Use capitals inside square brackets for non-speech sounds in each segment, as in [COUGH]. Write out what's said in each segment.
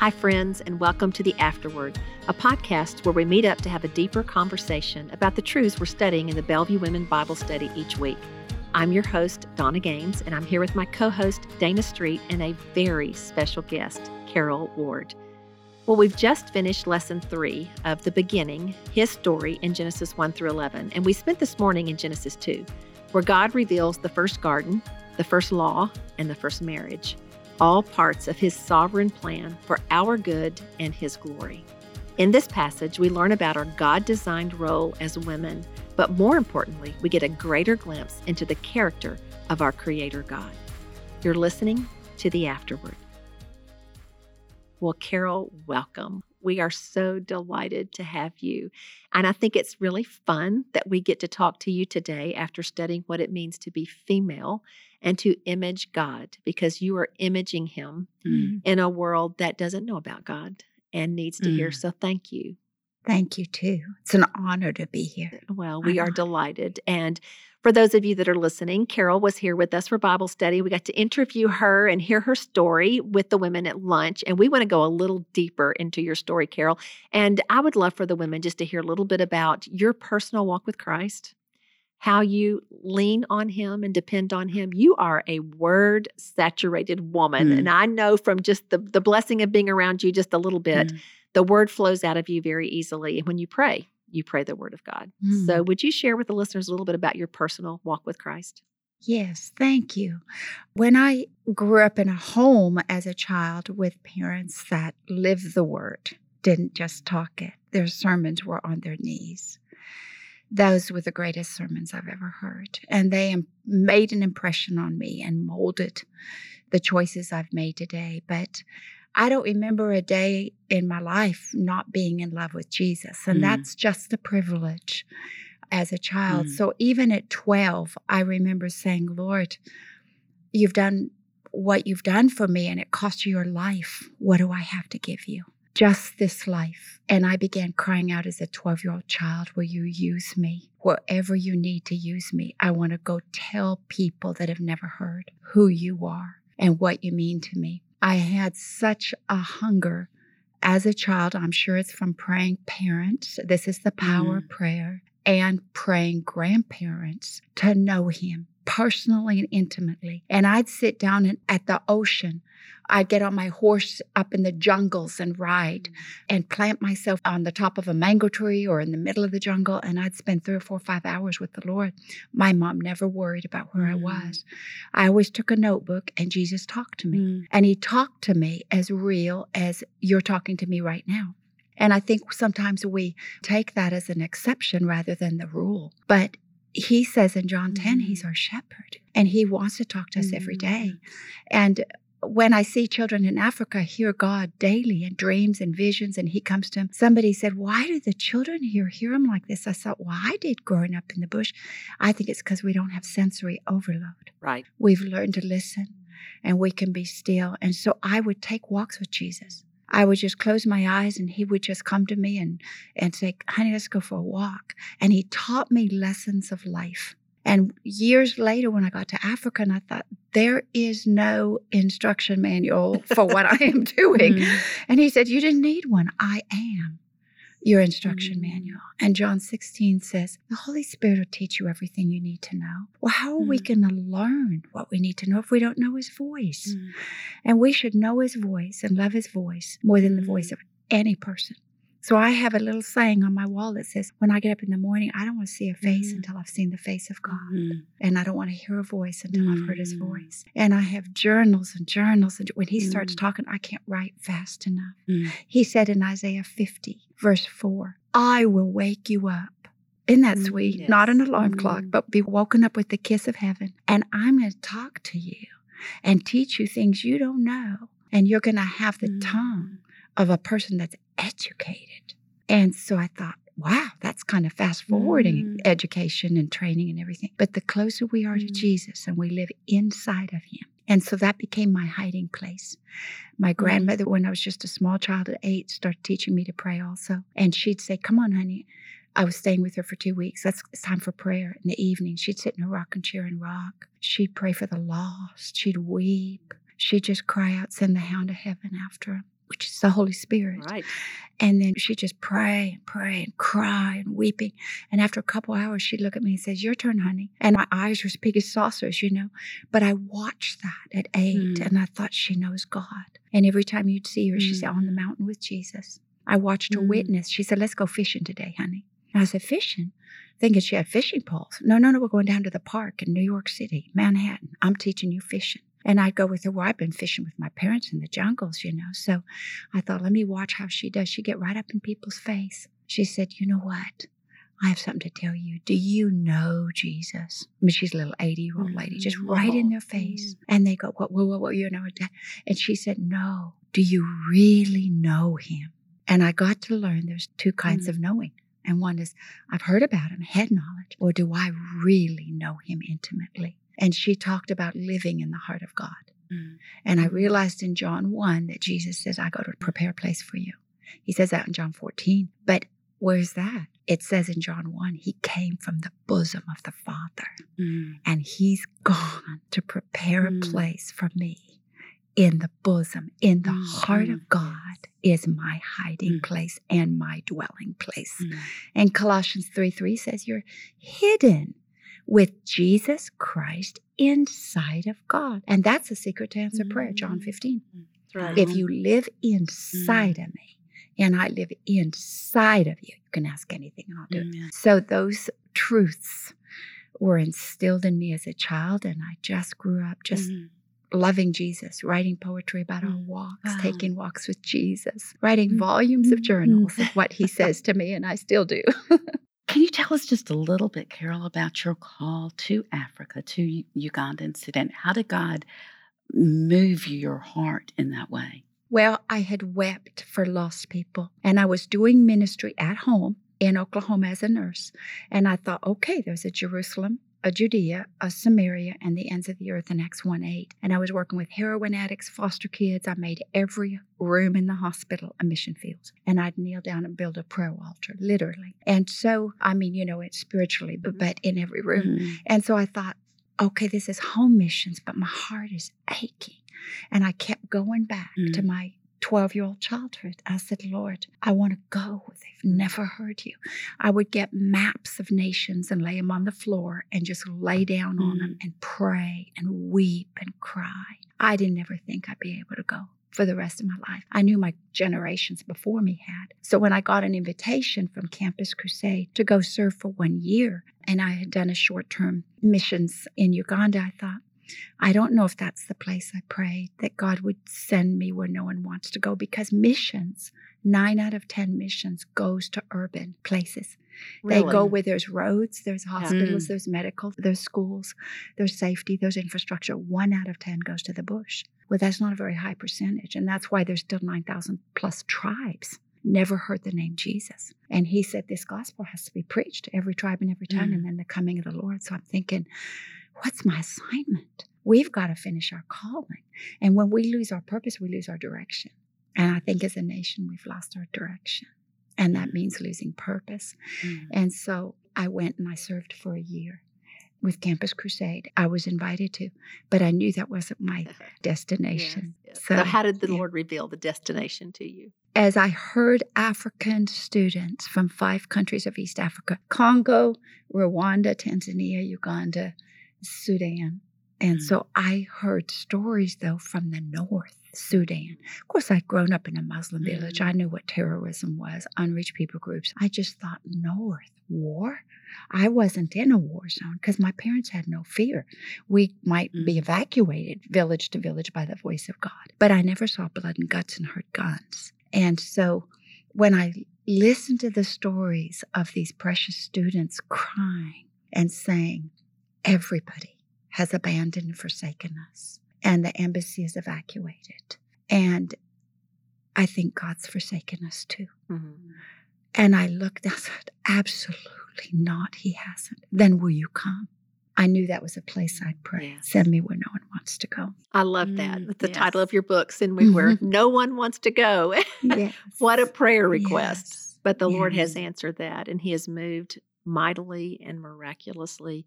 Hi, friends, and welcome to The Afterword, a podcast where we meet up to have a deeper conversation about the truths we're studying in the Bellevue Women Bible Study each week. I'm your host, Donna Gaines, and I'm here with my co host, Dana Street, and a very special guest, Carol Ward. Well, we've just finished lesson three of the beginning, his story in Genesis 1 through 11, and we spent this morning in Genesis 2, where God reveals the first garden, the first law, and the first marriage all parts of His sovereign plan for our good and His glory. In this passage, we learn about our God designed role as women, but more importantly, we get a greater glimpse into the character of our Creator God. You're listening to The Afterword. Well, Carol, welcome. We are so delighted to have you. And I think it's really fun that we get to talk to you today after studying what it means to be female and to image God because you are imaging Him mm. in a world that doesn't know about God and needs to mm. hear. So thank you. Thank you too. It's an honor to be here. Well, we are delighted. And for those of you that are listening, Carol was here with us for Bible study. We got to interview her and hear her story with the women at lunch. And we want to go a little deeper into your story, Carol. And I would love for the women just to hear a little bit about your personal walk with Christ how you lean on him and depend on him. You are a word saturated woman. Mm. And I know from just the, the blessing of being around you just a little bit, mm. the word flows out of you very easily. When you pray, you pray the word of God. Mm. So, would you share with the listeners a little bit about your personal walk with Christ? Yes, thank you. When I grew up in a home as a child with parents that lived the word, didn't just talk it, their sermons were on their knees those were the greatest sermons I've ever heard. And they made an impression on me and molded the choices I've made today. But I don't remember a day in my life not being in love with Jesus. And mm. that's just a privilege as a child. Mm. So even at 12, I remember saying, Lord, you've done what you've done for me and it cost you your life. What do I have to give you? just this life. And I began crying out as a 12 year old child, Will you use me? Wherever you need to use me, I want to go tell people that have never heard who you are and what you mean to me. I had such a hunger as a child. I'm sure it's from praying parents. This is the power mm. of prayer and praying grandparents to know him personally and intimately. And I'd sit down at the ocean I'd get on my horse up in the jungles and ride and plant myself on the top of a mango tree or in the middle of the jungle. And I'd spend three or four or five hours with the Lord. My mom never worried about where mm. I was. I always took a notebook and Jesus talked to me. Mm. And he talked to me as real as you're talking to me right now. And I think sometimes we take that as an exception rather than the rule. But he says in John 10, he's mm. our shepherd and he wants to talk to us every day. And when I see children in Africa hear God daily in dreams and visions, and He comes to them, somebody said, Why do the children here hear Him like this? I thought, Well, I did growing up in the bush. I think it's because we don't have sensory overload. Right. We've learned to listen and we can be still. And so I would take walks with Jesus. I would just close my eyes and he would just come to me and, and say, honey, let's go for a walk. And he taught me lessons of life. And years later, when I got to Africa, and I thought, there is no instruction manual for what I am [LAUGHS] doing. Mm-hmm. And he said, You didn't need one. I am your instruction manual. And John 16 says, The Holy Spirit will teach you everything you need to know. Well, how are mm-hmm. we going to learn what we need to know if we don't know his voice? Mm. And we should know his voice and love his voice more than the voice mm. of any person. So I have a little saying on my wall that says, when I get up in the morning, I don't want to see a face mm-hmm. until I've seen the face of God. Mm-hmm. And I don't want to hear a voice until mm-hmm. I've heard his mm. voice. And I have journals and journals. And when he starts mm. talking, I can't write fast enough. Mm. He said in Isaiah 50, verse 4, I will wake you up. Isn't that sweet? Yes. Not an alarm clock, but be woken up with the kiss of heaven. And I'm going to talk to you and teach you things you don't know. And you're going to have the tongue of a person that's educated. And so I thought, wow, that's kind of fast forwarding mm. education and training and everything. But the closer we are mm. to Jesus and we live inside of Him. And so that became my hiding place. My grandmother, when I was just a small child at eight, started teaching me to pray also. And she'd say, Come on, honey. I was staying with her for two weeks. That's it's time for prayer in the evening. She'd sit in a rocking chair and rock. She'd pray for the lost. She'd weep. She'd just cry out, send the hound to heaven after him. Which is the Holy Spirit. Right. And then she'd just pray and pray and cry and weeping. And after a couple hours, she'd look at me and says, Your turn, honey. And my eyes were as big as saucers, you know. But I watched that at eight Mm. and I thought she knows God. And every time you'd see her, she'd say, On the mountain with Jesus. I watched her Mm. witness. She said, Let's go fishing today, honey. And I said, Fishing? Thinking she had fishing poles. No, no, no, we're going down to the park in New York City, Manhattan. I'm teaching you fishing. And I'd go with her. Well, I've been fishing with my parents in the jungles, you know. So I thought, let me watch how she does. She get right up in people's face. She said, you know what? I have something to tell you. Do you know Jesus? I mean, she's a little 80 year old lady, just right in their face. And they go, what, what, what, you know? And she said, no. Do you really know him? And I got to learn there's two kinds Mm. of knowing. And one is, I've heard about him, head knowledge, or do I really know him intimately? And she talked about living in the heart of God. Mm. And I realized in John 1 that Jesus says, I go to prepare a place for you. He says that in John 14. But where's that? It says in John 1, he came from the bosom of the Father, Mm. and he's gone to prepare a Mm. place for me. In the bosom, in the heart Mhm. of God is my hiding Mm. place and my dwelling place. Mm. And Colossians 3 3 says, You're hidden with Jesus Christ inside of God. And that's a secret to answer prayer, John Mm. 15. That's right. If you live inside of me and I live inside of you, you can ask anything and I'll do it. So those truths were instilled in me as a child, and I just grew up just Mhm. loving Jesus, writing poetry about our Mm. walks, Wow. taking walks with Jesus, writing Mm. volumes of Mm. journals of what he [LAUGHS] says to me, and I still do. [LAUGHS] Can you tell us just a little bit, Carol, about your call to Africa, to Uganda and Sudan? How did God move your heart in that way? Well, I had wept for lost people, and I was doing ministry at home in Oklahoma as a nurse. And I thought, okay, there's a Jerusalem, a Judea, a Samaria, and the ends of the earth in Acts 1 8. And I was working with heroin addicts, foster kids. I made every room in the hospital a mission field. And I'd kneel down and build a prayer altar, literally. And so, I mean, you know, it's spiritually, but, but in every room. Mhm. And so I thought, okay, this is home missions, but my heart is aching. And I kept going back to Mm. my 12 year old childhood. I said, Lord, I want to go where they've never heard you. I would get maps of nations and lay them on the floor and just lay down on them mm. and pray and weep and cry. I didn't ever think I'd be able to go for the rest of my life. I knew my generations before me had. So when I got an invitation from Campus Crusade to go serve for one year, and I had done a short term missions in Uganda, I thought, I don't know if that's the place I prayed that God would send me where no one wants to go because missions, nine out of 10 missions, goes to urban places. They go where there's roads, there's hospitals, Mm. there's medical, there's schools, there's safety, there's infrastructure. One out of 10 goes to the bush. Well, that's not a very high percentage. And that's why there's still 9,000 plus tribes. Never heard the name Jesus. And he said this gospel has to be preached to every tribe and every tongue, Mm. and then the coming of the Lord. So I'm thinking, what's my assignment? We've got to finish our calling. And when we lose our purpose, we lose our direction. And I think as a nation, we've lost our direction. And that means losing purpose. Mm. And so I went and I served for a year with Campus Crusade. I was invited to, but I knew that wasn't my [LAUGHS] destination. Yes, yes. So, So, how did the yeah. Lord reveal the destination to you? As I heard African students from five countries of East Africa Congo, Rwanda, Tanzania, Uganda, Sudan. And Mm. so I heard stories, though, from the North, Sudan. Of course, I'd grown up in a Muslim village. Mhm. I knew what terrorism was, unreached people groups. I just thought, North, war? I wasn't in a war zone because my parents had no fear. We might be Mhm. evacuated village to village by the voice of God, but I never saw blood and guts and heard guns. And so when I listened to the stories of these precious students crying and saying, everybody has abandoned and forsaken us, and the embassy is evacuated. And I think God's forsaken us too. Mm-hmm. And I looked and said, absolutely not, He hasn't. Then will you come? I knew that was a place I'd pray. Yes. Send me where no one wants to go. I love that. Mm, With the title of your book, Send Me Where Mhm. No One Wants to Go. [LAUGHS] Yes. what a prayer request. Yes. But the Lord has answered that, and He has moved mightily and miraculously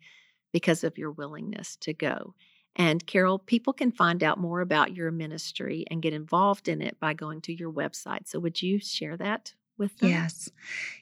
because of your willingness to go. And Carol, people can find out more about your ministry and get involved in it by going to your website. So would you share that with them? Yes.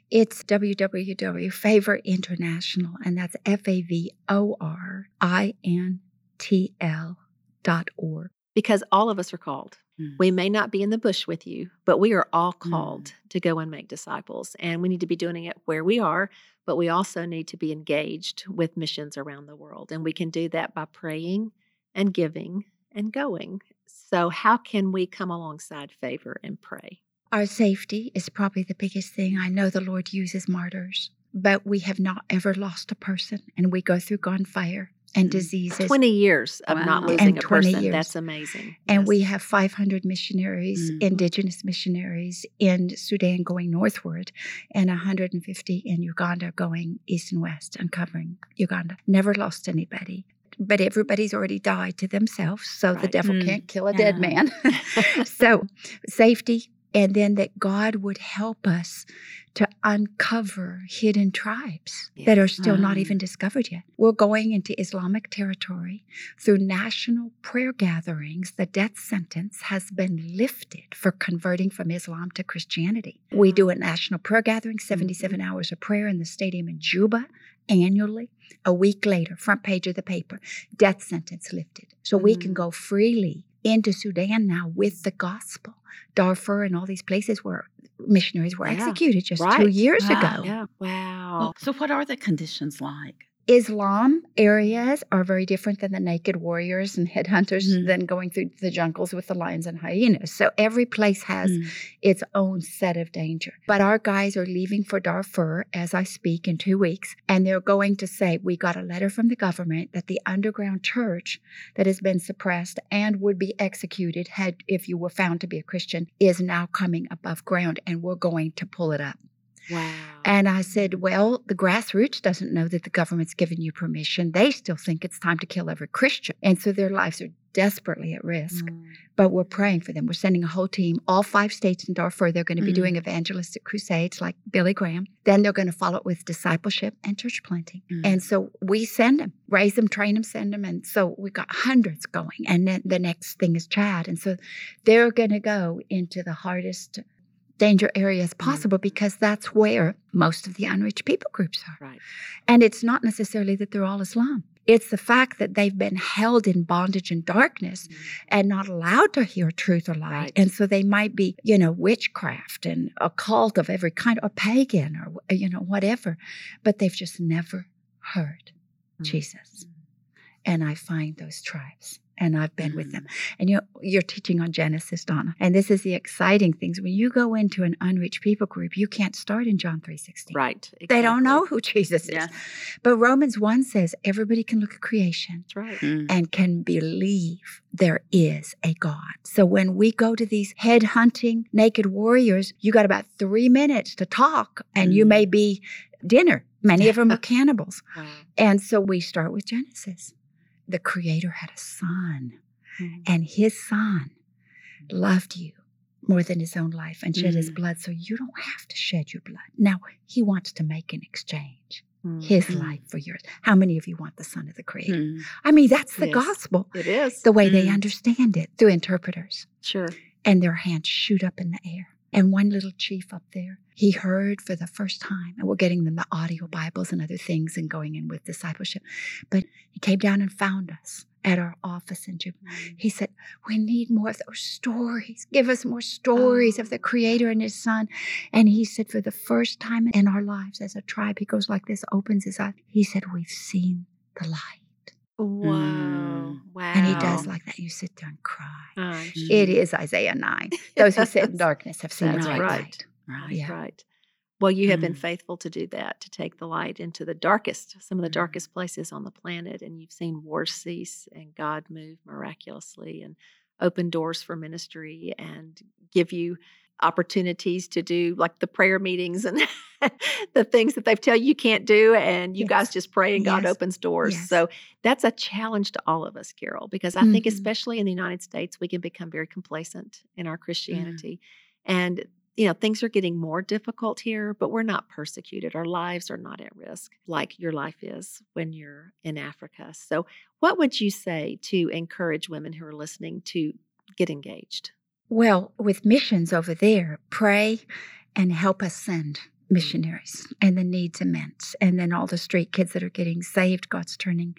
It's www.favor international, and that's F A V O R I N T L dot org. Because all of us are called. Mm. We may not be in the bush with you, but we are all called Mm. to go and make disciples. And we need to be doing it where we are, but we also need to be engaged with missions around the world. And we can do that by praying and giving and going. So, how can we come alongside favor and pray? Our safety is probably the biggest thing. I know the Lord uses martyrs, but we have not ever lost a person, and we go through gunfire and Mm. diseases. 20 years of not losing And a 20 person. years. That's amazing. And Yes. we have 500 missionaries, Mm. indigenous missionaries in Sudan going northward, and 150 in Uganda going east and west uncovering Uganda. Never lost anybody. But everybody's already died to themselves, so the devil Mm. can't kill a dead man. [LAUGHS] [LAUGHS] so, safety, and then that God would help us to uncover hidden tribes that are still not even discovered yet. We're going into Islamic territory through national prayer gatherings. The death sentence has been lifted for converting from Islam to Christianity. We do a national prayer gathering, 77 hours of prayer in the stadium in Juba annually. A week later, front page of the paper, death sentence lifted. So we can Mm. go freely into Sudan now with the gospel. Darfur and all these places where missionaries were Yeah, executed just two years Wow. ago. Yeah. Wow. Well, so, what are the conditions like? Islam areas are very different than the naked warriors and headhunters than going through the jungles with the lions and hyenas. So every place has Mm. its own set of danger. But our guys are leaving for Darfur as I speak in two weeks, and they're going to say, We got a letter from the government that the underground church that has been suppressed and would be executed had if you were found to be a Christian is now coming above ground, and we're going to pull it up. Wow. And I said, Well, the grassroots doesn't know that the government's given you permission. They still think it's time to kill every Christian. And so their lives are desperately at risk. Mm. But we're praying for them. We're sending a whole team, all five states in Darfur. They're going to be Mm. doing evangelistic crusades like Billy Graham. Then they're going to follow it with discipleship and church planting. Mm. And so we send them, raise them, train them, send them. And so we've got hundreds going. And then the next thing is Chad. And so they're going to go into the hardest danger areas possible because that's where most of the unreached people groups are. Right. And it's not necessarily that they're all Islam. It's the fact that they've been held in bondage and darkness and not allowed to hear truth or light. Right. And so they might be, you know, witchcraft and occult of every kind, or pagan or, you know, whatever. But they've just never heard Mm. Jesus. And I find those tribes and I've been with Mm. them. And you you're teaching on Genesis, Donna. And this is the exciting things. When you go into an unreached people group, you can't start in John 3.16. Right. They don't know who Jesus is. Yeah. But Romans 1 says everybody can look at creation That's right. Mm. and can believe there is a God. So when we go to these head hunting naked warriors, you got about three minutes to talk, and you Mm. may be dinner. Many of [LAUGHS] them are cannibals. Wow. And so we start with Genesis. The Creator had a son, Mhm. and his son loved you more than his own life and shed his Mm. blood. So you don't have to shed your blood. Now, he wants to make an exchange his Mm. life for yours. How many of you want the son of the Creator? Mm. I mean, that's the Yes. gospel, It is. the way they Mm. understand it through interpreters. Sure. And their hands shoot up in the air. And one little chief up there, he heard for the first time, and we're getting them the audio Bibles and other things and going in with discipleship. But he came down and found us at our office in Juba. He said, We need more of those stories. Give us more stories of the Creator and His Son. And he said, For the first time in our lives as a tribe, he goes like this, opens his eyes. He said, We've seen the light. Wow. Mm. Does like that. You sit there and cry. Sure. It is Isaiah 9. [LAUGHS] Those who sit in darkness have seen That's right. light. Right. Yeah. Right. Well, you have been Mm. faithful to do that, to take the light into the darkest, some of the Mm. darkest places on the planet. And you've seen wars cease and God move miraculously and open doors for ministry and give you opportunities to do like the prayer meetings and [LAUGHS] the things that they tell you you can't do. And you Yes. guys just pray and God Yes. opens doors. Yes. So that's a challenge to all of us, Carol, because I think, Mhm. especially in the United States, we can become very complacent in our Mm. Christianity. And you know, things are getting more difficult here, but we're not persecuted. Our lives are not at risk like your life is when you're in Africa. So, what would you say to encourage women who are listening to get engaged? Well, with missions over there, pray and help us send missionaries and the needs immense. And then all the street kids that are getting saved, God's turning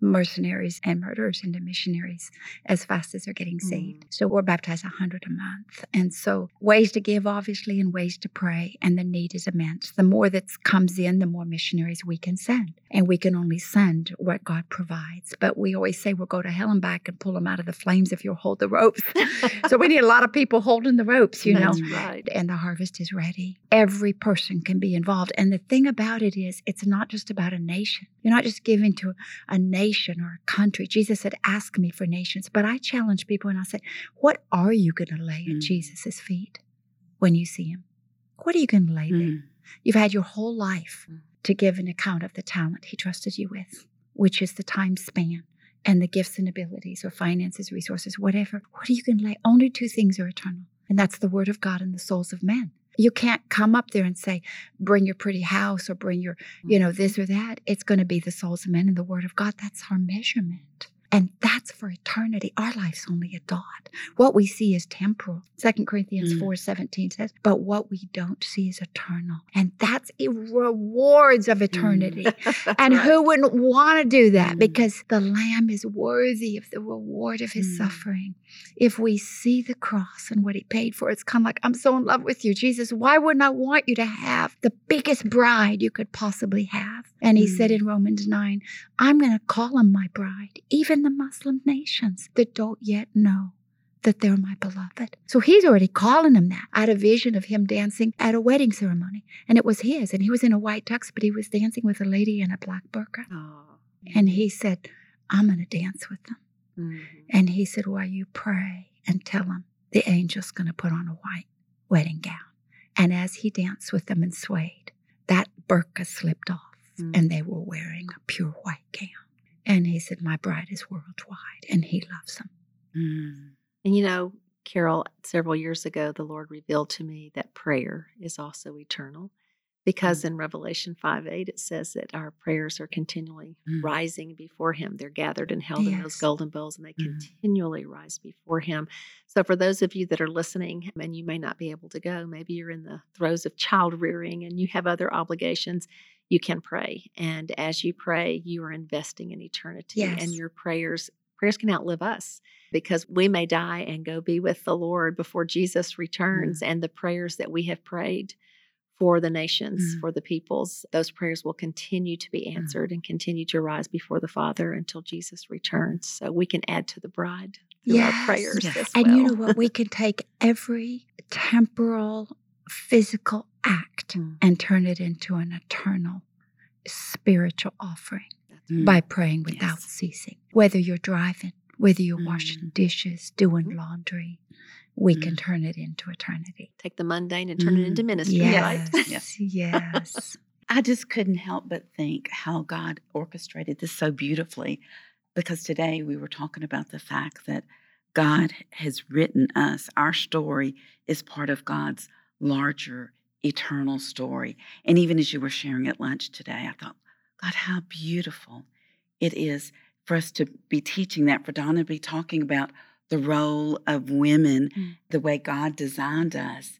mercenaries and murderers into missionaries as fast as they're getting saved. Mm. So we're baptized 100 a month. And so ways to give, obviously, and ways to pray. And the need is immense. The more that comes in, the more missionaries we can send. And we can only send what God provides. But we always say we'll go to hell and back and pull them out of the flames if you'll hold the ropes. [LAUGHS] so we need a lot of people holding the ropes, you That's know. Right. And the harvest is ready. Every person can be involved. And the thing about it is, it's not just about a nation. You're not just giving to a nation or a country. Jesus said, Ask me for nations. But I challenge people and I say, What are you going to lay at mm. Jesus' feet when you see him? What are you going to lay mm. there? You've had your whole life mm. to give an account of the talent he trusted you with, which is the time span and the gifts and abilities or finances, resources, whatever. What are you going to lay? Only two things are eternal, and that's the word of God and the souls of men. You can't come up there and say, bring your pretty house or bring your, you mm-hmm. know, this or that. It's going to be the souls of men and the word of God. That's our measurement. And that's for eternity. Our life's only a dot. What we see is temporal. Second Corinthians mm. 4 17 says, but what we don't see is eternal. And that's the rewards of eternity. Mm. [LAUGHS] and right. who wouldn't want to do that? Mm. Because the Lamb is worthy of the reward of his mm. suffering. If we see the cross and what he paid for, it's kind of like, I'm so in love with you, Jesus. Why wouldn't I want you to have the biggest bride you could possibly have? And he said mm. in Romans 9, I'm going to call him my bride, even the Muslim nations that don't yet know that they're my beloved. So he's already calling them that. I had a vision of him dancing at a wedding ceremony, and it was his, and he was in a white tux, but he was dancing with a lady in a black burqa. Oh. And he said, I'm going to dance with them. Mm-hmm. And he said, While you pray and tell them the angel's going to put on a white wedding gown. And as he danced with them and swayed, that burqa slipped off, mm-hmm. and they were wearing a pure white gown. And he said, My bride is worldwide, and he loves them. Mm. And you know, Carol, several years ago, the Lord revealed to me that prayer is also eternal because mm. in Revelation 5 8, it says that our prayers are continually mm. rising before Him. They're gathered and held yes. in those golden bowls, and they mm. continually rise before Him. So, for those of you that are listening and you may not be able to go, maybe you're in the throes of child rearing and you have other obligations, you can pray. And as you pray, you are investing in eternity. Yes. And your prayers prayers can outlive us because we may die and go be with the Lord before Jesus returns. Mm. And the prayers that we have prayed for the nations, mm. for the peoples, those prayers will continue to be mm. answered mm. and continue to rise before the Father until Jesus returns. So we can add to the bride through yes. our prayers. Yes. and well. you know what? We can take every temporal, physical act mm. and turn it into an eternal spiritual offering mm. by praying without yes. ceasing. Whether you're driving, whether you're mm. washing dishes, doing mm. laundry, we can mm. turn it into eternity. Take the mundane and turn it into mm. ministry, yes. right? yes. [LAUGHS] yes. I just couldn't help but think how God orchestrated this so beautifully because today we were talking about the fact that God has written us, our story is part of God's larger eternal story. And even as you were sharing at lunch today, I thought, God, how beautiful it is for us to be teaching that, for Donna to be talking about the role of women, mm. the way God designed us,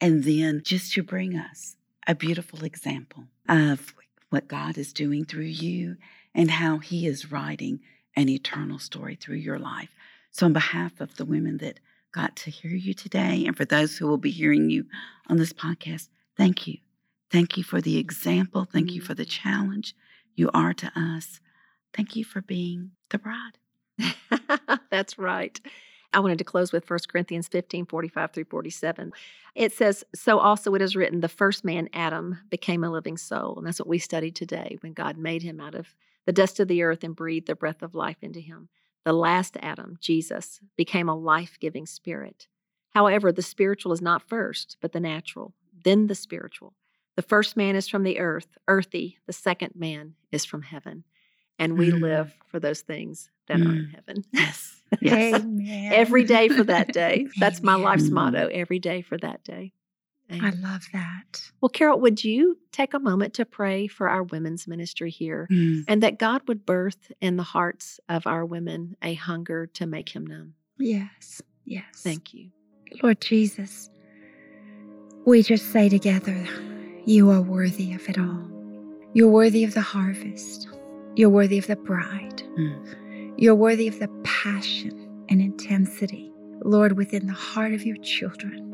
and then just to bring us a beautiful example of what God is doing through you and how He is writing an eternal story through your life. So, on behalf of the women that got to hear you today, and for those who will be hearing you on this podcast, thank you. Thank you for the example. Thank you mm-hmm. for the challenge you are to us. Thank you for being the bride. [LAUGHS] That's right. I wanted to close with 1 Corinthians 15 45 through 47. It says, So also it is written, the first man, Adam, became a living soul. And that's what we studied today when God made him out of the dust of the earth and breathed the breath of life into him. The last Adam, Jesus, became a life giving spirit. However, the spiritual is not first, but the natural, then the spiritual. The first man is from the earth, earthy. The second man is from heaven. And we mm. live for those things that mm. are in mm. heaven. Yes. [LAUGHS] yes. every day for that day. [LAUGHS] That's my life's motto. Every day for that day. I love that. Well, Carol, would you take a moment to pray for our women's ministry here Mm. and that God would birth in the hearts of our women a hunger to make him known? Yes, yes. Thank you. Lord Jesus, we just say together, you are worthy of it all. You're worthy of the harvest. You're worthy of the bride. Mm. You're worthy of the passion and intensity, Lord, within the heart of your children,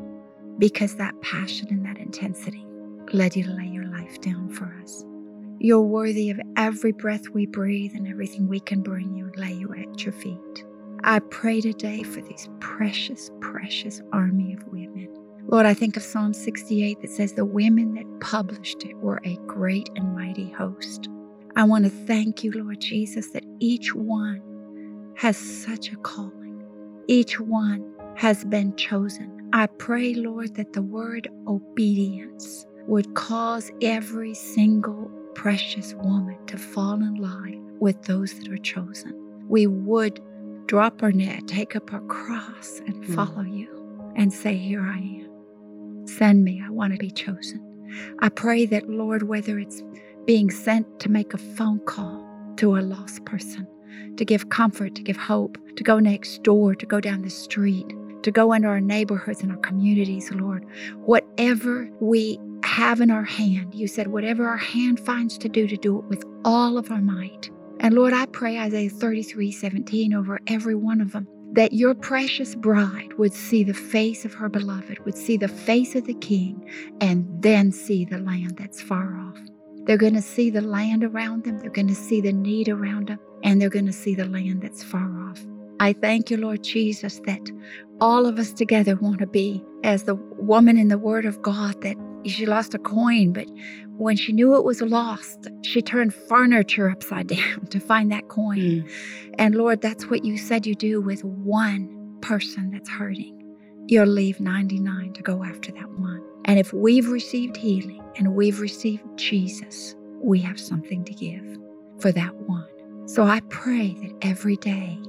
because that passion and that intensity led you to lay your life down for us. You're worthy of every breath we breathe and everything we can bring you and lay you at your feet. I pray today for this precious, precious army of women. Lord, I think of Psalm 68 that says, The women that published it were a great and mighty host. I want to thank you, Lord Jesus, that each one has such a calling. Each one has been chosen. I pray, Lord, that the word obedience would cause every single precious woman to fall in line with those that are chosen. We would drop our net, take up our cross, and Mm. follow you and say, Here I am. Send me. I want to be chosen. I pray that, Lord, whether it's being sent to make a phone call to a lost person, to give comfort, to give hope, to go next door, to go down the street, to go into our neighborhoods and our communities, Lord, whatever we have in our hand, you said, whatever our hand finds to do, to do it with all of our might. And Lord, I pray Isaiah 33 17 over every one of them that your precious bride would see the face of her beloved, would see the face of the king, and then see the land that's far off. They're going to see the land around them, they're going to see the need around them, and they're going to see the land that's far off. I thank you, Lord Jesus, that all of us together want to be as the woman in the Word of God that she lost a coin, but when she knew it was lost, she turned furniture upside [LAUGHS] down to find that coin. Mm. And Lord, that's what you said you do with one person that's hurting. You'll leave 99 to go after that one. And if we've received healing and we've received Jesus, we have something to give for that one. So I pray that every day,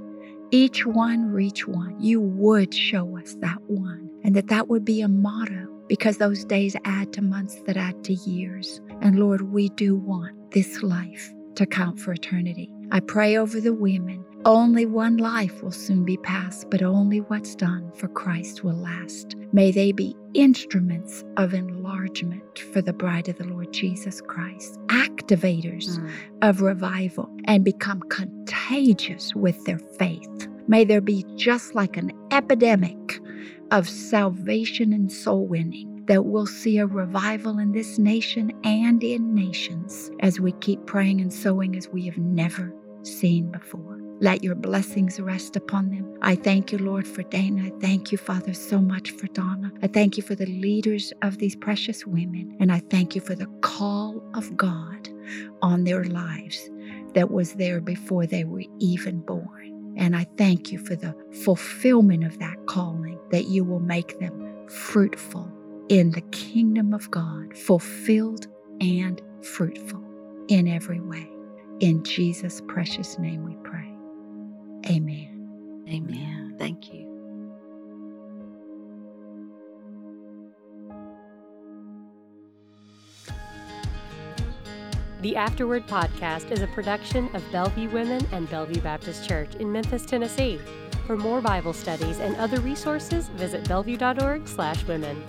each one reach one, you would show us that one, and that that would be a motto because those days add to months that add to years. And Lord, we do want this life to count for eternity. I pray over the women. Only one life will soon be passed, but only what's done for Christ will last. May they be instruments of enlargement for the bride of the Lord Jesus Christ, activators Mm. of revival, and become contagious with their faith. May there be just like an epidemic of salvation and soul winning that we'll see a revival in this nation and in nations as we keep praying and sowing as we have never seen before. Let your blessings rest upon them. I thank you, Lord, for Dana. I thank you, Father, so much for Donna. I thank you for the leaders of these precious women. And I thank you for the call of God on their lives that was there before they were even born. And I thank you for the fulfillment of that calling, that you will make them fruitful in the kingdom of God, fulfilled and fruitful in every way. In Jesus' precious name we pray. Amen. Amen. Thank you. The Afterword podcast is a production of Bellevue Women and Bellevue Baptist Church in Memphis, Tennessee. For more Bible studies and other resources, visit bellevue.org/women.